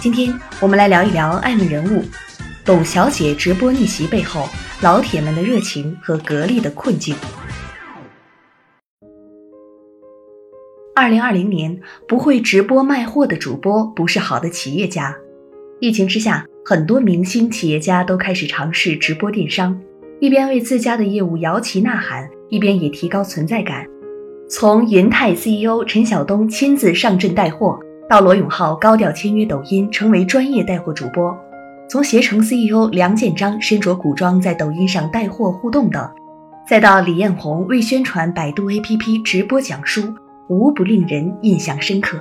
今天我们来聊一聊爱问人物董小姐直播逆袭背后老铁们的热情和格力的困境。二零二零年，不会直播卖货的主播不是好的企业家。疫情之下，很多明星企业家都开始尝试直播电商，一边为自家的业务摇旗呐喊，一边也提高存在感。从银泰 CEO 陈晓东亲自上阵带货，到罗永浩高调签约抖音，成为专业带货主播；从携程 CEO 梁建章身着古装在抖音上带货互动等，再到李彦宏为宣传百度 APP 直播讲书。无不令人印象深刻，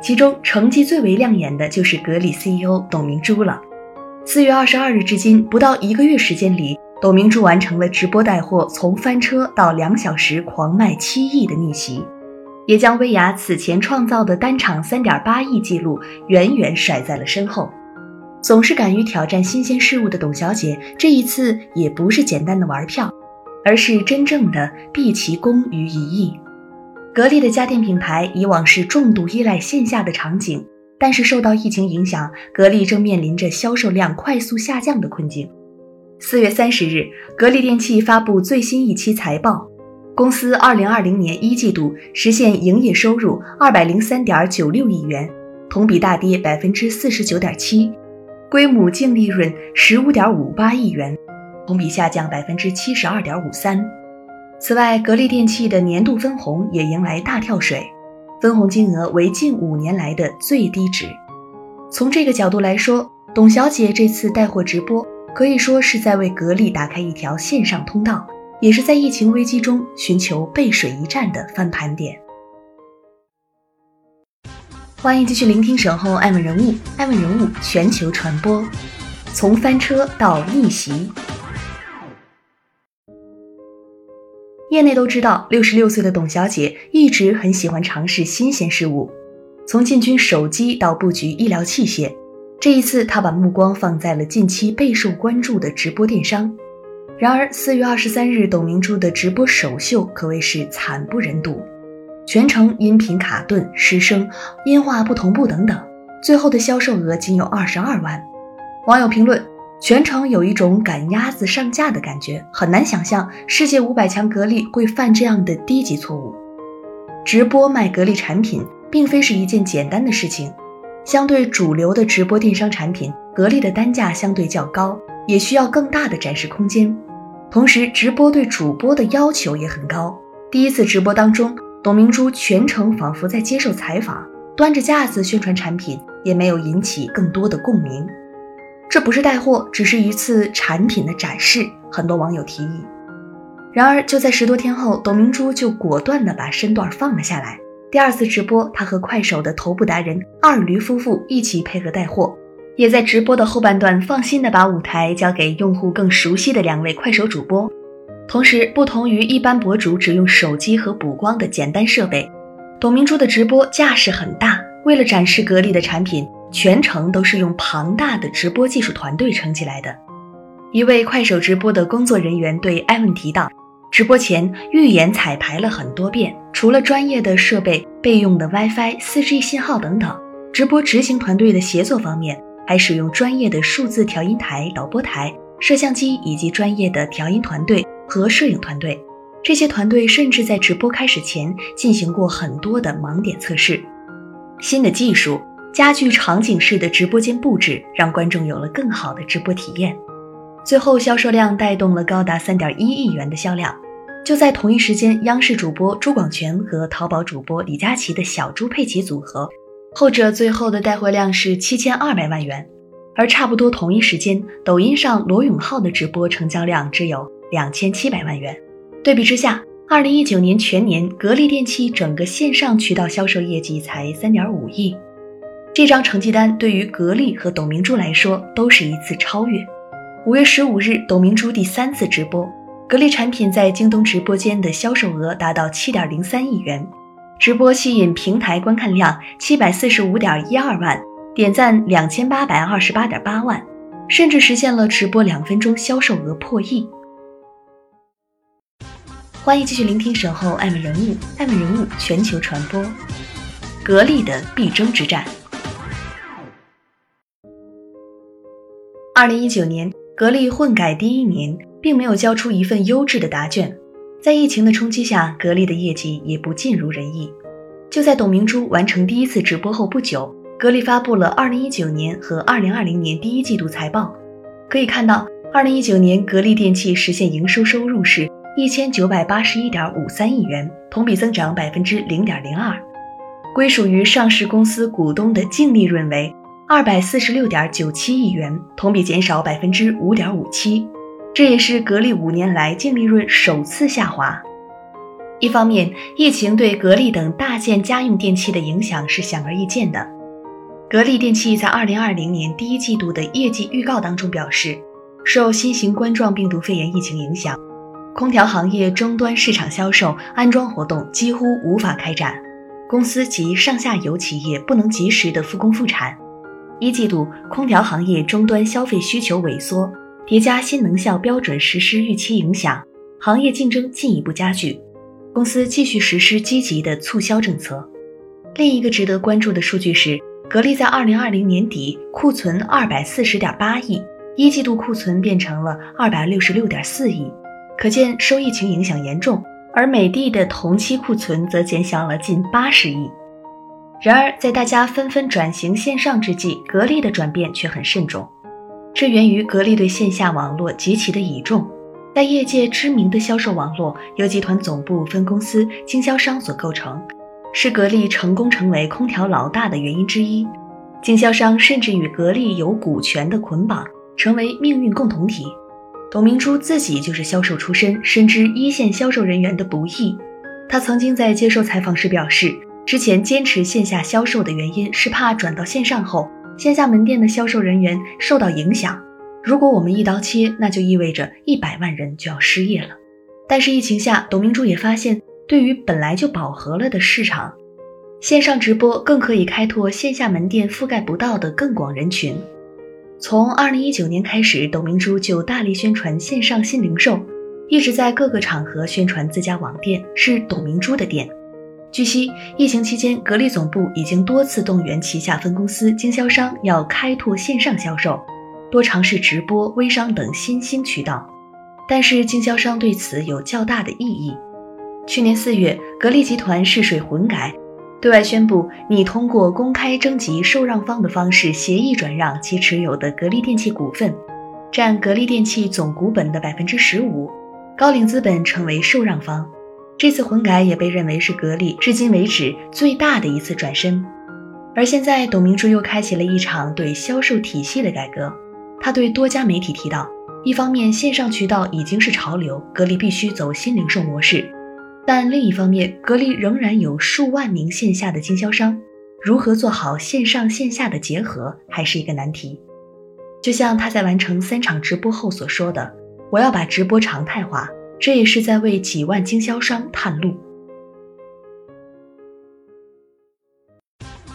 其中成绩最为亮眼的就是格力 CEO 董明珠了。四月二十二日至今不到一个月时间里，董明珠完成了直播带货从翻车到两小时狂卖七亿的逆袭，也将薇娅此前创造的单场三点八亿记录远远甩在了身后。总是敢于挑战新鲜事物的董小姐，这一次也不是简单的玩票，而是真正的毕其功于一役。格力的家电品牌以往是重度依赖线下的场景，但是受到疫情影响，格力正面临着销售量快速下降的困境。四月三十日，格力电器发布最新一期财报，公司二零二零年一季度实现营业收入二百零三点九六亿元，同比大跌百分之四十九点七，规模净利润十五点五八亿元，同比下降百分之七十二点五三。此外，格力电器的年度分红也迎来大跳水，分红金额为近五年来的最低值。从这个角度来说，董小姐这次带货直播可以说是在为格力打开一条线上通道，也是在疫情危机中寻求背水一战的翻盘点。欢迎继续聆听《守候爱问人物》，爱问人物全球传播，从翻车到逆袭。业内都知道，六十六岁的董小姐一直很喜欢尝试新鲜事物，从进军手机到布局医疗器械。这一次，她把目光放在了近期备受关注的直播电商。然而，四月二十三日，董明珠的直播首秀可谓是惨不忍睹，全程音频卡顿、失声、音画不同步等等，最后的销售额仅有二十二万。网友评论。全程有一种赶鸭子上架的感觉，很难想象世界五百强格力会犯这样的低级错误。直播卖格力产品并非是一件简单的事情，相对主流的直播电商产品，格力的单价相对较高，也需要更大的展示空间。同时，直播对主播的要求也很高。第一次直播当中，董明珠全程仿佛在接受采访，端着架子宣传产品，也没有引起更多的共鸣。这不是带货，只是一次产品的展示。很多网友提议。然而，就在十多天后，董明珠就果断地把身段放了下来。第二次直播，她和快手的头部达人二驴夫妇一起配合带货，也在直播的后半段放心地把舞台交给用户更熟悉的两位快手主播。同时，不同于一般博主只用手机和补光的简单设备，董明珠的直播架势很大。为了展示格力的产品。全程都是用庞大的直播技术团队撑起来的。一位快手直播的工作人员对艾文提到，直播前预演彩排了很多遍，除了专业的设备、备用的 WiFi、4G 信号等等，直播执行团队的协作方面，还使用专业的数字调音台、导播台、摄像机以及专业的调音团队和摄影团队。这些团队甚至在直播开始前进行过很多的盲点测试。新的技术。加剧场景式的直播间布置，让观众有了更好的直播体验。最后，销售量带动了高达三点一亿元的销量。就在同一时间，央视主播朱广权和淘宝主播李佳琦的小猪佩奇组合，后者最后的带货量是七千二百万元。而差不多同一时间，抖音上罗永浩的直播成交量只有两千七百万元。对比之下，二零一九年全年格力电器整个线上渠道销售业绩才三点五亿。这张成绩单对于格力和董明珠来说都是一次超越。五月十五日，董明珠第三次直播，格力产品在京东直播间的销售额达到七点零三亿元，直播吸引平台观看量七百四十五点一二万，点赞两千八百二十八点八万，甚至实现了直播两分钟销售额破亿。欢迎继续聆听《守候爱美人物》，爱美人物全球传播，格力的必争之战。二零一九年，格力混改第一年，并没有交出一份优质的答卷。在疫情的冲击下，格力的业绩也不尽如人意。就在董明珠完成第一次直播后不久，格力发布了二零一九年和二零二零年第一季度财报。可以看到，二零一九年格力电器实现营收收入是。一千九百八十一点五三亿元，同比增长百分之零点零二，归属于上市公司股东的净利润为二百四十六点九七亿元，同比减少百分之五点五七，这也是格力五年来净利润首次下滑。一方面，疫情对格力等大件家用电器的影响是显而易见的。格力电器在二零二零年第一季度的业绩预告当中表示，受新型冠状病毒肺炎疫情影响。空调行业终端市场销售安装活动几乎无法开展，公司及上下游企业不能及时的复工复产。一季度空调行业终端消费需求萎缩，叠加新能效标准实施预期影响，行业竞争进一步加剧。公司继续实施积极的促销政策。另一个值得关注的数据是，格力在二零二零年底库存二百四十点八亿，一季度库存变成了二百六十六点四亿。可见受疫情影响严重，而美的的同期库存则减小了近八十亿。然而，在大家纷纷转型线上之际，格力的转变却很慎重。这源于格力对线下网络极其的倚重，在业界知名的销售网络由集团总部分公司经销商所构成，是格力成功成为空调老大的原因之一。经销商甚至与格力有股权的捆绑，成为命运共同体。董明珠自己就是销售出身，深知一线销售人员的不易。她曾经在接受采访时表示，之前坚持线下销售的原因是怕转到线上后，线下门店的销售人员受到影响。如果我们一刀切，那就意味着一百万人就要失业了。但是疫情下，董明珠也发现，对于本来就饱和了的市场，线上直播更可以开拓线下门店覆盖不到的更广人群。从二零一九年开始，董明珠就大力宣传线上新零售，一直在各个场合宣传自家网店是董明珠的店。据悉，疫情期间，格力总部已经多次动员旗下分公司经销商要开拓线上销售，多尝试直播、微商等新兴渠道，但是经销商对此有较大的异议。去年四月，格力集团试水混改。对外宣布拟通过公开征集受让方的方式协议转让其持有的格力电器股份，占格力电器总股本的百分之十五，高瓴资本成为受让方。这次混改也被认为是格力至今为止最大的一次转身。而现在，董明珠又开启了一场对销售体系的改革。他对多家媒体提到，一方面线上渠道已经是潮流，格力必须走新零售模式。但另一方面，格力仍然有数万名线下的经销商，如何做好线上线下的结合，还是一个难题。就像他在完成三场直播后所说的：“我要把直播常态化，这也是在为几万经销商探路。”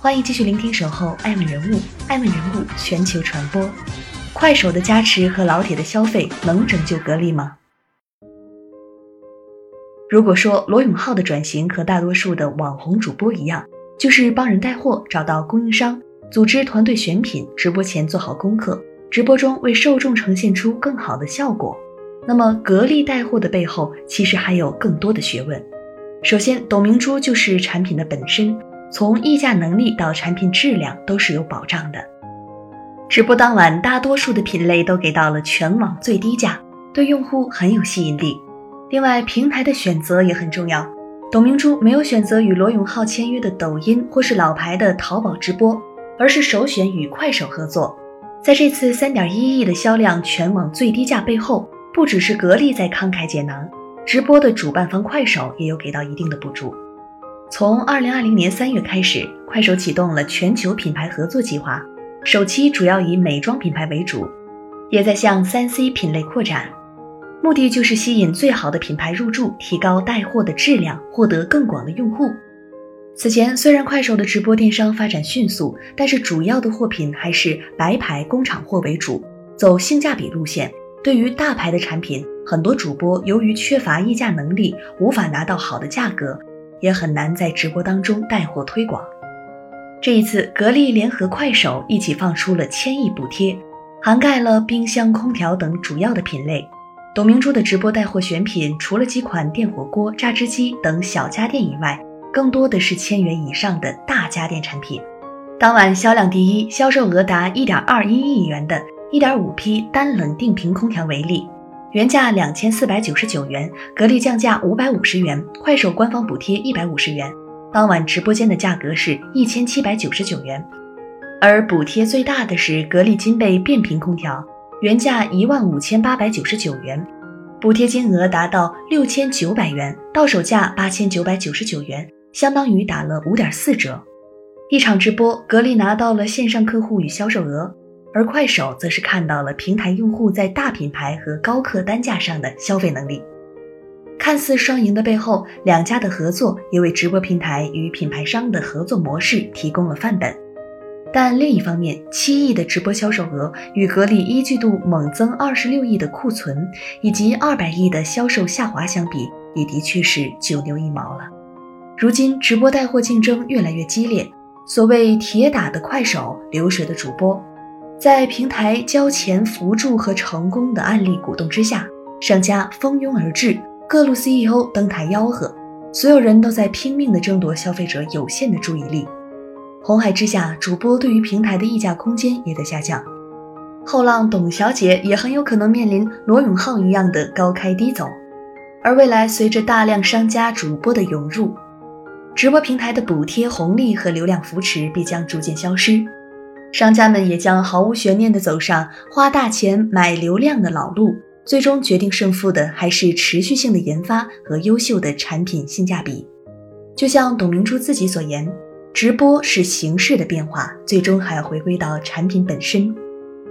欢迎继续聆听《守候爱问人物》，爱问人物全球传播。快手的加持和老铁的消费能拯救格力吗？如果说罗永浩的转型和大多数的网红主播一样，就是帮人带货、找到供应商、组织团队选品、直播前做好功课、直播中为受众呈现出更好的效果，那么格力带货的背后其实还有更多的学问。首先，董明珠就是产品的本身，从议价能力到产品质量都是有保障的。直播当晚，大多数的品类都给到了全网最低价，对用户很有吸引力。另外，平台的选择也很重要。董明珠没有选择与罗永浩签约的抖音或是老牌的淘宝直播，而是首选与快手合作。在这次三点一亿的销量全网最低价背后，不只是格力在慷慨解囊，直播的主办方快手也有给到一定的补助。从二零二零年三月开始，快手启动了全球品牌合作计划，首期主要以美妆品牌为主，也在向三 C 品类扩展，目的就是吸引最好的品牌入驻，提高带货的质量，获得更广的用户。此前，虽然快手的直播电商发展迅速，但是主要的货品还是白牌工厂货为主，走性价比路线。对于大牌的产品，很多主播由于缺乏议价能力，无法拿到好的价格，也很难在直播当中带货推广。这一次，格力联合快手一起放出了千亿补贴，涵盖了冰箱、空调等主要的品类。董明珠的直播带货选品，除了几款电火锅、榨汁机等小家电以外，更多的是千元以上的大家电产品，当晚销量第一、销售额达一点二一亿元的1.5匹单冷定频空调为例，原价两千四百九十九元，格力降价五百五十元，快手官方补贴一百五十元，当晚直播间的价格是一千七百九十九元。而补贴最大的是格力金贝变频空调，原价一万五千八百九十九元，补贴金额达到六千九百元，到手价八千九百九十九元。相当于打了五点四折。一场直播，格力拿到了线上客户与销售额，而快手则是看到了平台用户在大品牌和高客单价上的消费能力。看似双赢的背后，两家的合作也为直播平台与品牌商的合作模式提供了范本。但另一方面，七亿的直播销售额与格力一季度猛增二十六亿的库存，以及二百亿的销售下滑相比，也的确是九牛一毛了。如今直播带货竞争越来越激烈，所谓铁打的快手，流水的主播，在平台交钱扶助和成功的案例鼓动之下，商家蜂拥而至，各路 CEO 登台吆喝，所有人都在拼命地争夺消费者有限的注意力。红海之下，主播对于平台的溢价空间也在下降，后浪董小姐也很有可能面临罗永浩一样的高开低走，而未来随着大量商家主播的涌入。直播平台的补贴红利和流量扶持必将逐渐消失，商家们也将毫无悬念地走上花大钱买流量的老路。最终决定胜负的还是持续性的研发和优秀的产品性价比。就像董明珠自己所言，直播是形式的变化，最终还要回归到产品本身。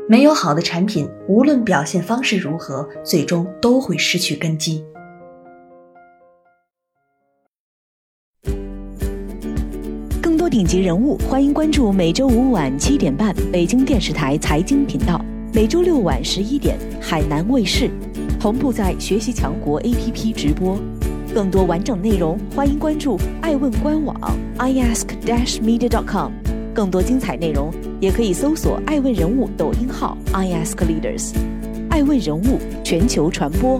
没有好的产品，无论表现方式如何，最终都会失去根基。顶级人物，欢迎关注每周五晚七点半北京电视台财经频道，每周六晚十一点海南卫视，同步在学习强国 APP 直播。更多完整内容，欢迎关注爱问官网 iask-media.com。更多精彩内容，也可以搜索爱问人物抖音号 iaskleaders。爱问人物全球传播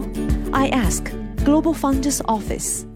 ，iask Global Founders Office。